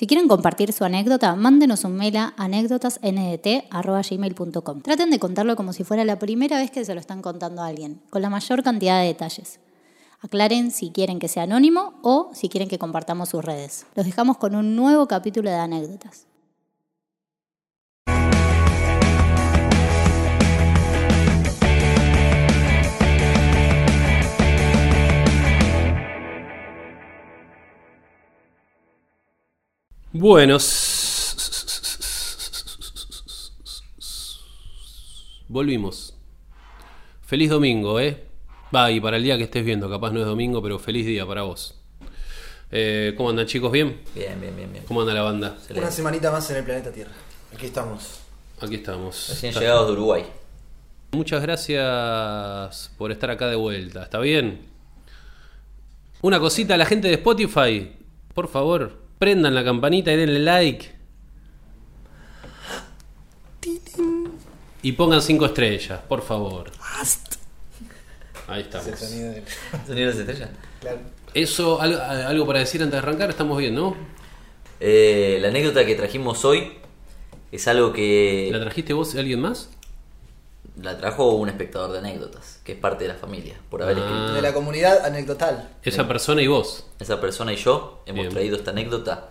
Si quieren compartir su anécdota, mándenos un mail a anécdotasndt.gmail.com. Traten de contarlo como si fuera la primera vez que se lo están contando a alguien, con la mayor cantidad de detalles. Aclaren si quieren que sea anónimo o si quieren que compartamos sus redes. Los dejamos con un nuevo capítulo de anécdotas. Bueno. Volvimos. Feliz domingo, ¿eh? Va, y para el día que estés viendo, capaz no es domingo, pero feliz día para vos. Eh, ¿Cómo andan chicos? ¿Bien? Bien, bien, bien, bien. ¿Cómo anda la banda? Una semanita más en el planeta Tierra. Aquí estamos. Aquí estamos. Recién Está- llegados de Uruguay. Muchas gracias por estar acá de vuelta. ¿Está bien? Una cosita a la gente de Spotify. Por favor, prendan la campanita y denle like. Y pongan cinco estrellas, por favor. Ahí estamos. Ese sonido de- ¿Sonido de las estrellas? Claro. Eso, algo, algo para decir antes de arrancar, estamos bien, ¿no? Eh, la anécdota que trajimos hoy es algo que ¿La trajiste vos y alguien más? La trajo un espectador de anécdotas, que es parte de la familia, por haber Ah. escrito. De la comunidad anecdotal. Esa persona y vos. Esa persona y yo hemos Bien. traído esta anécdota.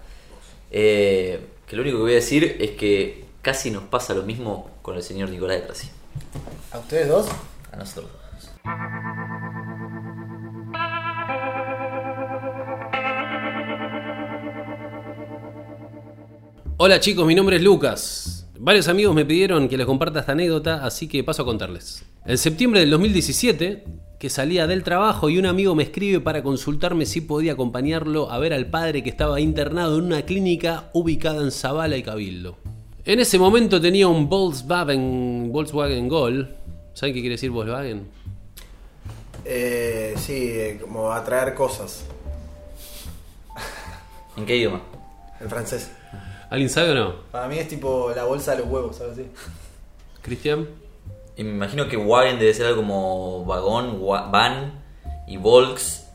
eh, que lo único que voy a decir es que casi nos pasa lo mismo con el señor Nicolás de Trasi. ¿A ustedes dos? A nosotros. Hola chicos, mi nombre es Lucas. Varios amigos me pidieron que les comparta esta anécdota, así que paso a contarles. En septiembre del 2017, que salía del trabajo y un amigo me escribe para consultarme si podía acompañarlo a ver al padre que estaba internado en una clínica ubicada en Zabala y Cabildo. En ese momento tenía un Volkswagen, Volkswagen Gol. ¿Saben qué quiere decir Volkswagen? Eh, sí, eh, como atraer cosas. ¿En qué idioma? En francés. ¿Alguien sabe o no? Para mí es tipo la bolsa de los huevos, ¿sabes? así? ¿Cristian? Y me imagino que wagen debe ser algo como vagón, wa- van y volks,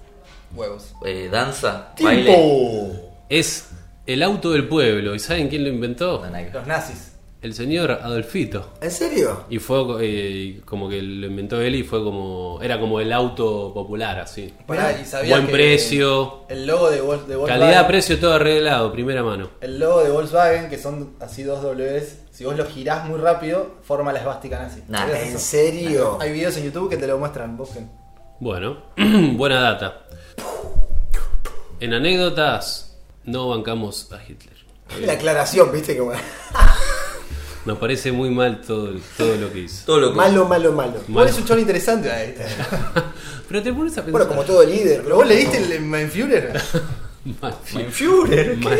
Huevos. eh, danza, baile. Es el auto del pueblo. ¿Y saben quién lo inventó? Los nazis. El señor Adolfito. ¿En serio? Y fue eh, como que lo inventó él y fue como. Era como el auto popular, así. Pará, y sabías Buen que precio. El logo de, Vol- de Volkswagen. Calidad, precio, todo arreglado, primera mano. El logo de Volkswagen, que son así dos Ws, si vos lo girás muy rápido, forma la esvástica nazi. Nah, ¿Sabías ¿en eso? serio? Hay videos en YouTube que te lo muestran, busquen. Bueno, buena data. En anécdotas, no bancamos a Hitler. La aclaración, viste, como Nos parece muy mal todo, todo lo que hizo. Todo lo que... malo, malo, malo. Igual es un chon interesante. Está. Pero te pones a pensar. Bueno, como todo líder, ¿Pero vos leíste el Mein Führer? Mein Führer, Mein-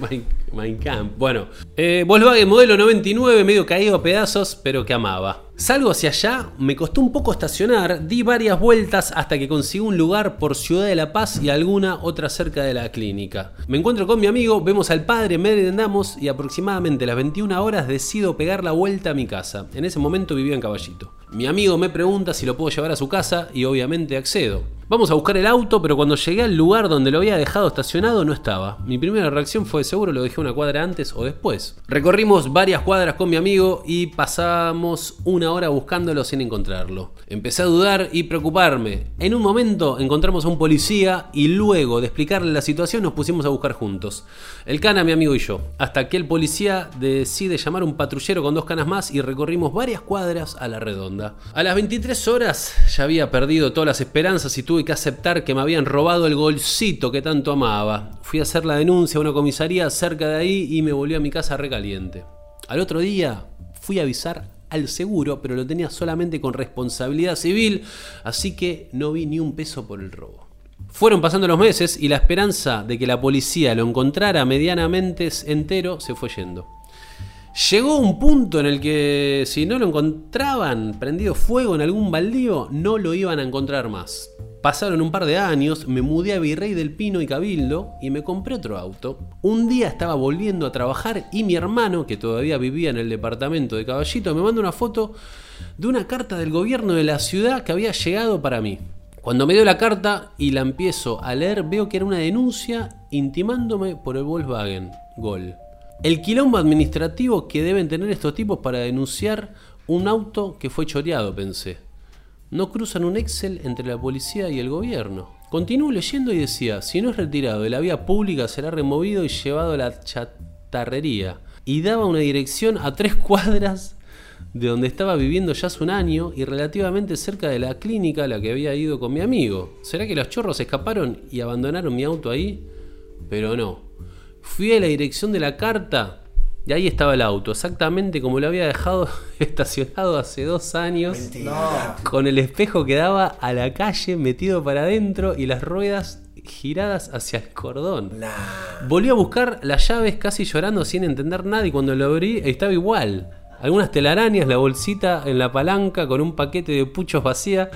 Mein- Mein. Bueno, eh, Volkswagen modelo 99, medio caído a pedazos, pero que amaba. Salgo hacia allá, me costó un poco estacionar, di varias vueltas hasta que conseguí un lugar por Ciudad de la Paz y alguna otra cerca de la clínica. Me encuentro con mi amigo, vemos al padre, merendamos y aproximadamente a las 21 horas decido pegar la vuelta a mi casa. En ese momento vivía en Caballito. Mi amigo me pregunta si lo puedo llevar a su casa y obviamente accedo. Vamos a buscar el auto, pero cuando llegué al lugar donde lo había dejado estacionado no estaba. Mi primera reacción fue seguro lo dejé una cuadra antes o después. Recorrimos varias cuadras con mi amigo y pasamos una hora buscándolo sin encontrarlo. Empecé a dudar y preocuparme. En un momento encontramos a un policía y luego de explicarle la situación nos pusimos a buscar juntos. El cana, mi amigo y yo. Hasta que el policía decide llamar a un patrullero con dos canas más y recorrimos varias cuadras a la redonda. A las 23 horas ya había perdido todas las esperanzas y tuve que aceptar que me habían robado el golcito que tanto amaba. Fui a hacer la denuncia a una comisaría cerca de ahí y me volví a mi casa recaliente. Al otro día fui a avisar al seguro, pero lo tenía solamente con responsabilidad civil, así que no vi ni un peso por el robo. Fueron pasando los meses y la esperanza de que la policía lo encontrara medianamente entero se fue yendo. Llegó un punto en el que si no lo encontraban prendido fuego en algún baldío, no lo iban a encontrar más. Pasaron un par de años, me mudé a Virrey del Pino y Cabildo y me compré otro auto. Un día estaba volviendo a trabajar y mi hermano, que todavía vivía en el departamento de Caballito, me manda una foto de una carta del gobierno de la ciudad que había llegado para mí. Cuando me dio la carta y la empiezo a leer, veo que era una denuncia intimándome por el Volkswagen Gol. El quilombo administrativo que deben tener estos tipos para denunciar un auto que fue choreado, pensé. No cruzan un Excel entre la policía y el gobierno. Continúo leyendo y decía, si no es retirado de la vía pública será removido y llevado a la chatarrería. Y daba una dirección a tres cuadras de donde estaba viviendo ya hace un año y relativamente cerca de la clínica a la que había ido con mi amigo. ¿Será que los chorros escaparon y abandonaron mi auto ahí? Pero no. Fui a la dirección de la carta y ahí estaba el auto, exactamente como lo había dejado estacionado hace dos años, Mentira. con el espejo que daba a la calle metido para adentro y las ruedas giradas hacia el cordón. Nah. Volví a buscar las llaves casi llorando sin entender nada y cuando lo abrí estaba igual. Algunas telarañas, la bolsita en la palanca con un paquete de puchos vacía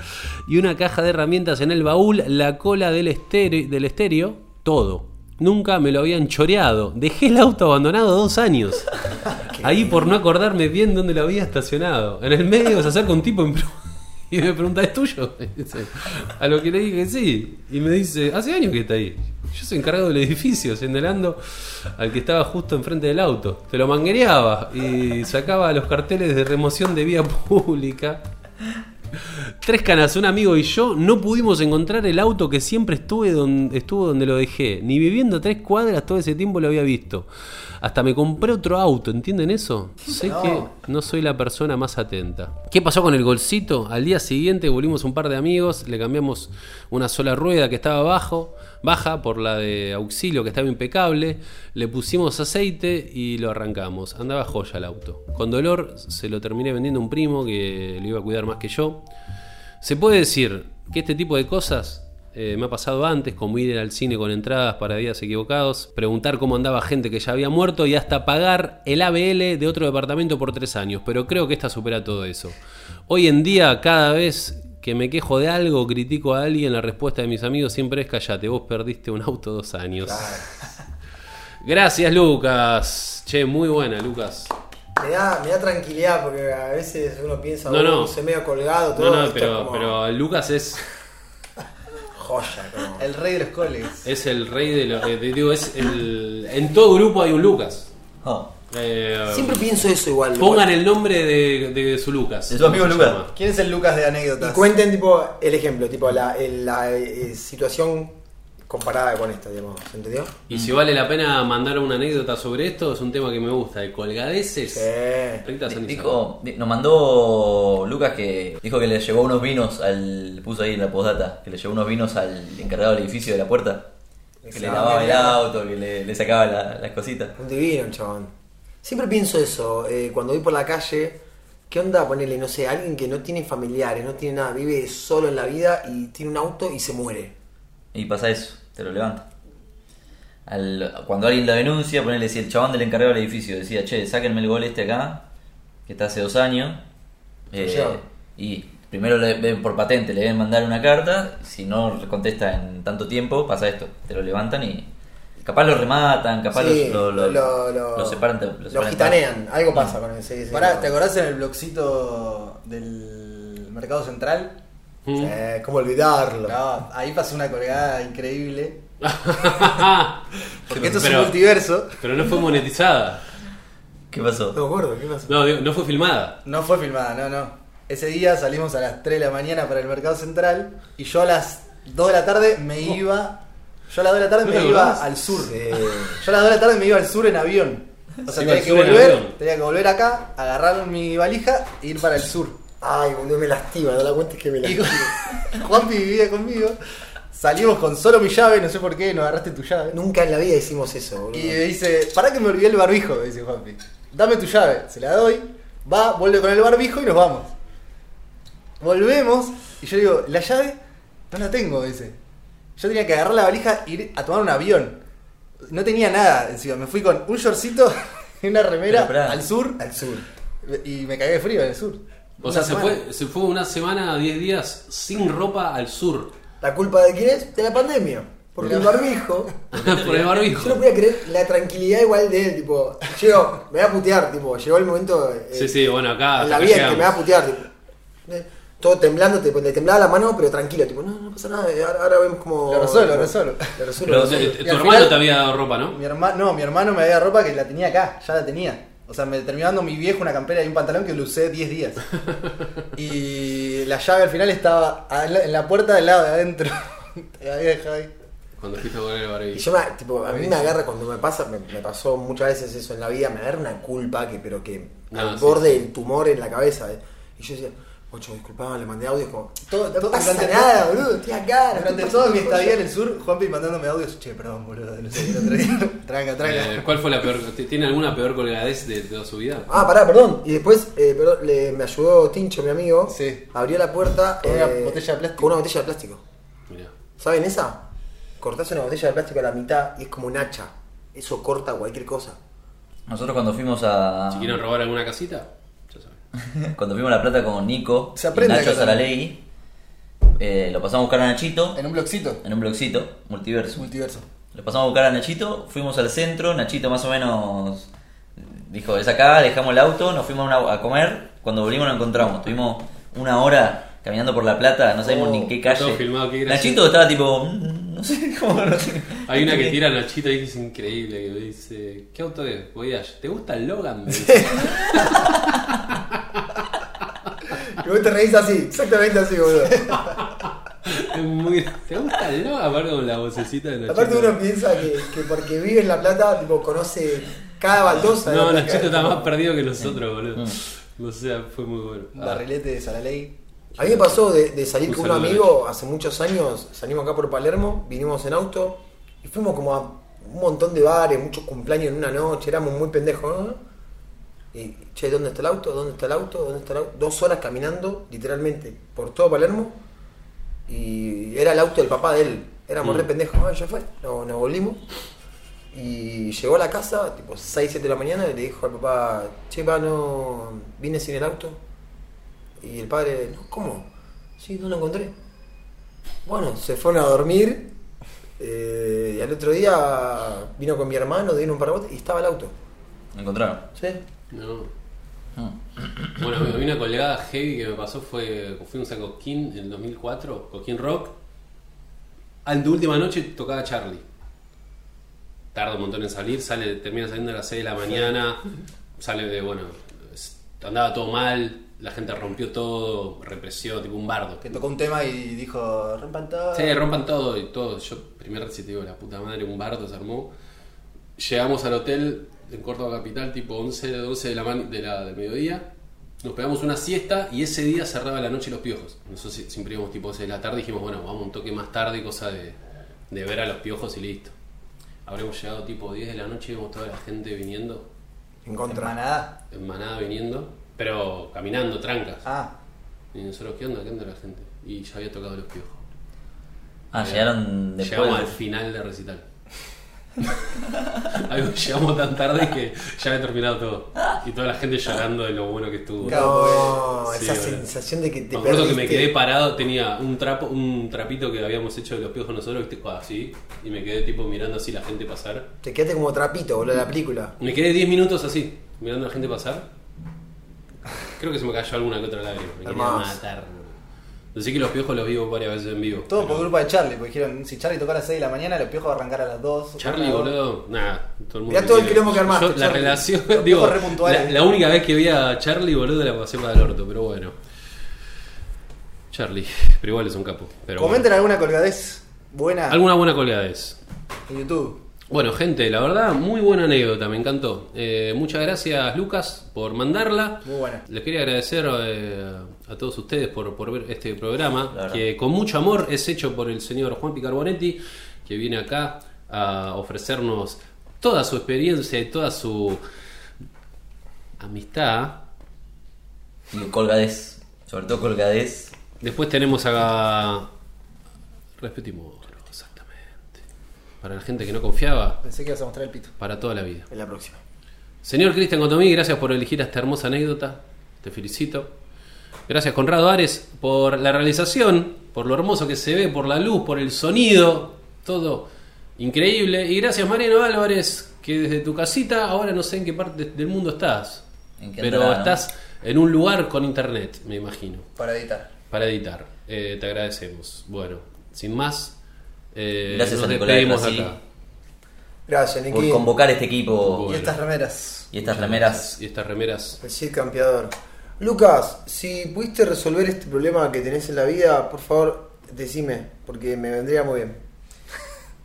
y una caja de herramientas en el baúl, la cola del estéreo, del estéreo todo. Nunca me lo habían choreado. Dejé el auto abandonado dos años. Ahí por no acordarme bien dónde lo había estacionado. En el medio se acerca un tipo en y me pregunta, ¿es tuyo? A lo que le dije sí. Y me dice, hace años que está ahí. Yo soy encargado del edificio, señalando al que estaba justo enfrente del auto. Te lo manguereaba y sacaba los carteles de remoción de vía pública. Tres canas, un amigo y yo no pudimos encontrar el auto que siempre estuve donde, estuvo donde lo dejé. Ni viviendo a tres cuadras todo ese tiempo lo había visto. Hasta me compré otro auto, ¿entienden eso? Sé No. que no soy la persona más atenta. ¿Qué pasó con el golcito? Al día siguiente volvimos un par de amigos, le cambiamos una sola rueda que estaba abajo, baja por la de auxilio que estaba impecable, le pusimos aceite y lo arrancamos. Andaba joya el auto. Con dolor se lo terminé vendiendo a un primo que lo iba a cuidar más que yo. Se puede decir que este tipo de cosas eh, me ha pasado antes, como ir al cine con entradas para días equivocados, preguntar cómo andaba gente que ya había muerto y hasta pagar el ABL de otro departamento por tres años. Pero creo que esta supera todo eso. Hoy en día, cada vez que me quejo de algo critico a alguien, la respuesta de mis amigos siempre es callate, vos perdiste un auto dos años. Gracias, Lucas. Che, muy buena, Lucas. Me da, me da tranquilidad porque a veces uno piensa, No, "Oh, no. se medio colgado, todo No, no, pero, como pero Lucas es joya. como- El rey de los coles. Es el rey de los. eh, digo, es el. En todo grupo hay un Lucas. Oh. Eh, Siempre pienso eso igual. pongan el nombre de, de su Lucas. ¿De tu amigo ¿Cómo se Lucas? llama? ¿Quién es el Lucas de Y anécdotas? cuenten tipo el ejemplo, tipo la, el- la, eh, situación comparada con esta, digamos, ¿se entendió? Y si vale la pena mandar una anécdota sobre esto, es un tema que me gusta. De colgadeces. Sí. Dijo, di- nos mandó Lucas que dijo que le llevó unos vinos al. puso ahí en la postdata, que le llevó unos vinos al encargado del edificio de la puerta. Que le lavaba el auto, que le, le sacaba la- las cositas. Un divino, chabón. Siempre pienso eso, eh, cuando voy por la calle, ¿qué onda ponerle, no sé, alguien que no tiene familiares, no tiene nada, vive solo en la vida y tiene un auto y se muere? Y pasa eso, te lo levanta. Al- cuando alguien la denuncia, ponele si el chabón del encargado del edificio decía, che, sáquenme el gol este acá, que está hace dos años. Eh, y primero le ven por patente, le deben mandar una carta. Si no contesta en tanto tiempo, pasa esto. Te lo levantan y capaz lo rematan, capaz Sí, lo, lo, lo- lo- lo separan. Lo, separan gitanean, algo pasa con ese. sí, Pará. ¿te acordás en el blogcito del Mercado Central? Mm. Eh, ¿Cómo olvidarlo? No, ahí pasó una colgada increíble. Porque Pero- esto es pero- un multiverso. Pero no fue monetizada. ¿Qué pasó? No me acuerdo, ¿qué pasó? No, digo, no fue filmada. No fue filmada, no, no. Ese día salimos a las 3 de la mañana para el Mercado Central y yo a las 2 de la tarde me iba. Yo a las 2 de la tarde ¿No me iba al sur. Sí. Yo a las 2 de la tarde me iba al sur en avión. O sea, tenía que volver, tenía que volver acá, agarrar mi valija e ir para el sur. Ay, boludo, me lastima, no la cuentes que me lastima. Juanpi vivía conmigo. Salimos con solo mi llave, no sé por qué, no agarraste tu llave. Nunca en la vida hicimos eso, boludo. Y me dice, pará que me olvidé el barbijo, me dice Juanpi. Dame tu llave, se la doy, va, vuelve con el barbijo y nos vamos. Volvemos y yo digo, ¿la llave? No la tengo, dice. Yo tenía que agarrar la valija e ir a tomar un avión. No tenía nada encima, me fui con un shortcito y una remera Pero pará. al sur Al sur. y me cagué de frío en el sur. O sea, se fue, se fue una semana, 10 días sin ropa al sur. ¿La culpa de quién es? De la pandemia. Porque el barbijo. Por el barbijo. Yo no podía creer la tranquilidad igual de él, tipo, llegó, me va a putear, tipo, llegó el momento eh, Sí, sí, bueno, acá. en la vida que me va a putear, tipo, eh, todo temblando, te, te temblaba la mano, pero tranquilo, tipo, no, no pasa nada, ahora, ahora vemos como... Lo resuelvo, lo resuelvo. Lo resuelvo, Pero, lo eh, resuelvo. tu hermano final- te había dado ropa, ¿no? Mi hermano, no, mi hermano me había ropa que la tenía acá, ya la tenía. O sea, me terminó dando mi viejo una campera y un pantalón que lo usé 10 días. Y la llave al final estaba a- en la- puerta del lado de adentro. Te la había dejado ahí. Cuando fuiste a poner el Y barbijo. yo me, tipo, a mí me agarra cuando me pasa, me, me pasó muchas veces eso en la vida, me agarra una culpa que pero que al Ah, sí, borde sí. del tumor en la cabeza. eh. Y yo decía, ocho, disculpame, le mandé audio, como, Todo- no todo- pasa durante nada, todo- boludo, estoy acá. Durante todo mi estadía en joya". el sur, Juanpi mandándome audios. Che, perdón, boludo, no sé qué otro día. Tranca, tranca. Eh, ¿Cuál fue la peor? ¿Tiene alguna peor colgadez de toda su vida? Ah, pará, perdón. Y después eh, perdón, le- me ayudó Tincho, mi amigo. Sí. Abrió la puerta. Con una botella de plástico. Con una botella de plástico. Mirá. ¿Saben esa? Cortás una botella de plástico a la mitad y es como un hacha. Eso corta cualquier cosa. Nosotros cuando fuimos a. Si quieren robar alguna casita. Cuando fuimos a La Plata con Nico Se y aprende Nacho acá Saralegui, eh, lo pasamos a buscar a Nachito En un blogcito. en un blogcito, multiverso. Multiverso. Lo pasamos a buscar a Nachito, fuimos al centro, Nachito más o menos dijo, es acá, dejamos el auto, nos fuimos a, una- a comer, cuando volvimos lo encontramos, tuvimos una hora caminando por La Plata, no sabemos Oh, ni en qué está calle. todo filmado, qué gracioso. Nachito estaba tipo, mm, no sé cómo, no sé. Hay una que tira a Nachito y que es increíble, que dice, ¿qué auto es? Voyage. ¿Te gusta el Logan? Me dice. Y vos te reís así, exactamente así, boludo. Es muy- ¿Te gusta el Logan? Aparte con la vocecita de Nachito. Aparte uno piensa que, que porque vive en La Plata, tipo, conoce cada baldosa. de No, La Nachito está más perdido que nosotros, boludo. O sea, fue muy bueno. Ah, Barrilete de Saraley. A mí me pasó de, de salir Un con un saludo, amigo hace muchos años, salimos acá por Palermo, vinimos en auto y fuimos como a un montón de bares, muchos cumpleaños en una noche, éramos muy pendejos, ¿no? Y, che, ¿dónde está el auto? ¿Dónde está el auto? ¿Dónde está el auto? Dos horas caminando, literalmente, por todo Palermo y era el auto del papá de él. Éramos Mm. re pendejos, ah, ya fue, no- nos volvimos. Y llegó a la casa, tipo 6, 7 de la mañana, y le dijo al papá, che, pa, no, vine sin el auto. Y el padre, no, ¿cómo? Sí, no lo encontré. Bueno, se fueron a dormir. eh, y al otro día vino con mi hermano, dieron un parabote y estaba el auto. Lo encontraron. ¿Sí? No. Mm. Bueno, a mí una colgada heavy que me pasó fue. Fuimos a Coquín en el 2004, Coquín Rock. Al de última noche tocaba Charlie. Tarda un montón en salir, sale, termina saliendo a las 6 de la mañana. Sale de, bueno, andaba todo mal, la gente rompió todo, represión, tipo un bardo. Que tocó un tema y dijo, rompan todo. Sí, rompan todo y todo. Yo, primer digo, la puta madre, un bardo se armó. Llegamos al hotel en Córdoba Capital, tipo 11, 12 de la, man- de la- del mediodía. Nos pegamos una siesta y ese día cerraba la noche los piojos. Nosotros si- siempre íbamos tipo 6 de la tarde y dijimos, bueno, vamos un toque más tarde, cosa de, de ver a los piojos y listo. Habremos llegado tipo 10 de la noche y vimos toda la gente viniendo, En En contra. manada. en manada viniendo, pero caminando, trancas. Ah, Y nosotros, ¿qué onda? ¿Qué onda la gente? Y ya había tocado los piojos. Ah, llegaron después. Llegamos al final del recital. Algo- Llegamos tan tarde que ya había terminado todo. Y toda la gente llorando de lo bueno que estuvo. No, Sí, esa sensación de que te Me acuerdo que me quedé parado, tenía un trapo, un trapito que habíamos hecho de los piojos nosotros, así, y me quedé tipo mirando así la gente pasar. Te quedaste como trapito, boludo, de la película. Me quedé 10 minutos así, mirando a la gente pasar. Creo que se me cayó alguna que otra lágrima. Me quería matar. Así que los piojos los vivo varias veces en vivo. todo Pero- por culpa de Charlie, porque dijeron, si Charlie toca a las 6 de la mañana, los piojos arrancar a las 2. Charlie, boludo, nada, todo el mundo. Mirá todo el quilombo que armaste, Yo, la relación, digo, la, la única vez que vi a Charlie, boludo, la pasé para el orto, pero bueno. Charlie, pero igual es un capo. Pero Comenten alguna colgadez buena. Alguna buena colgada es. en YouTube. Bueno, gente, la verdad, muy buena anécdota, me encantó. Eh, muchas gracias, Lucas, por mandarla. Muy buena. Les quería agradecer eh, a todos ustedes por, por ver este programa, que con mucho amor es hecho por el señor Juan Picarbonetti, que viene acá a ofrecernos toda su experiencia y toda su amistad. Y colgadez. Sobre todo colgadez. Después tenemos a... Repetimos, exactamente. Para la gente que no confiaba, Pensé que ibas a mostrar el pito. para toda la vida. En la próxima. Señor Cristian Contomí, gracias por elegir esta hermosa anécdota. Te felicito. Gracias Conrado Ares por la realización, por lo hermoso que se ve, por la luz, por el sonido, todo increíble. Y gracias Mariano Álvarez, que desde tu casita, ahora no sé en qué parte del mundo estás, ¿En qué pero no? estás en un lugar con internet, me imagino. Para editar. para editar. Eh, te agradecemos. Bueno, sin más, eh, Gracias nos a despedimos acá. Gracias, Por Niki. convocar este equipo Bueno. Y estas remeras. y estas remeras. Y estas remeras. El Cid campeador. Lucas, si pudiste resolver este problema que tenés en la vida, por favor, decime, porque me vendría muy bien.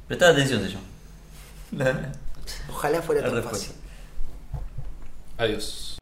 Prestad atención, yo. Ojalá fuera tan fácil. Adiós.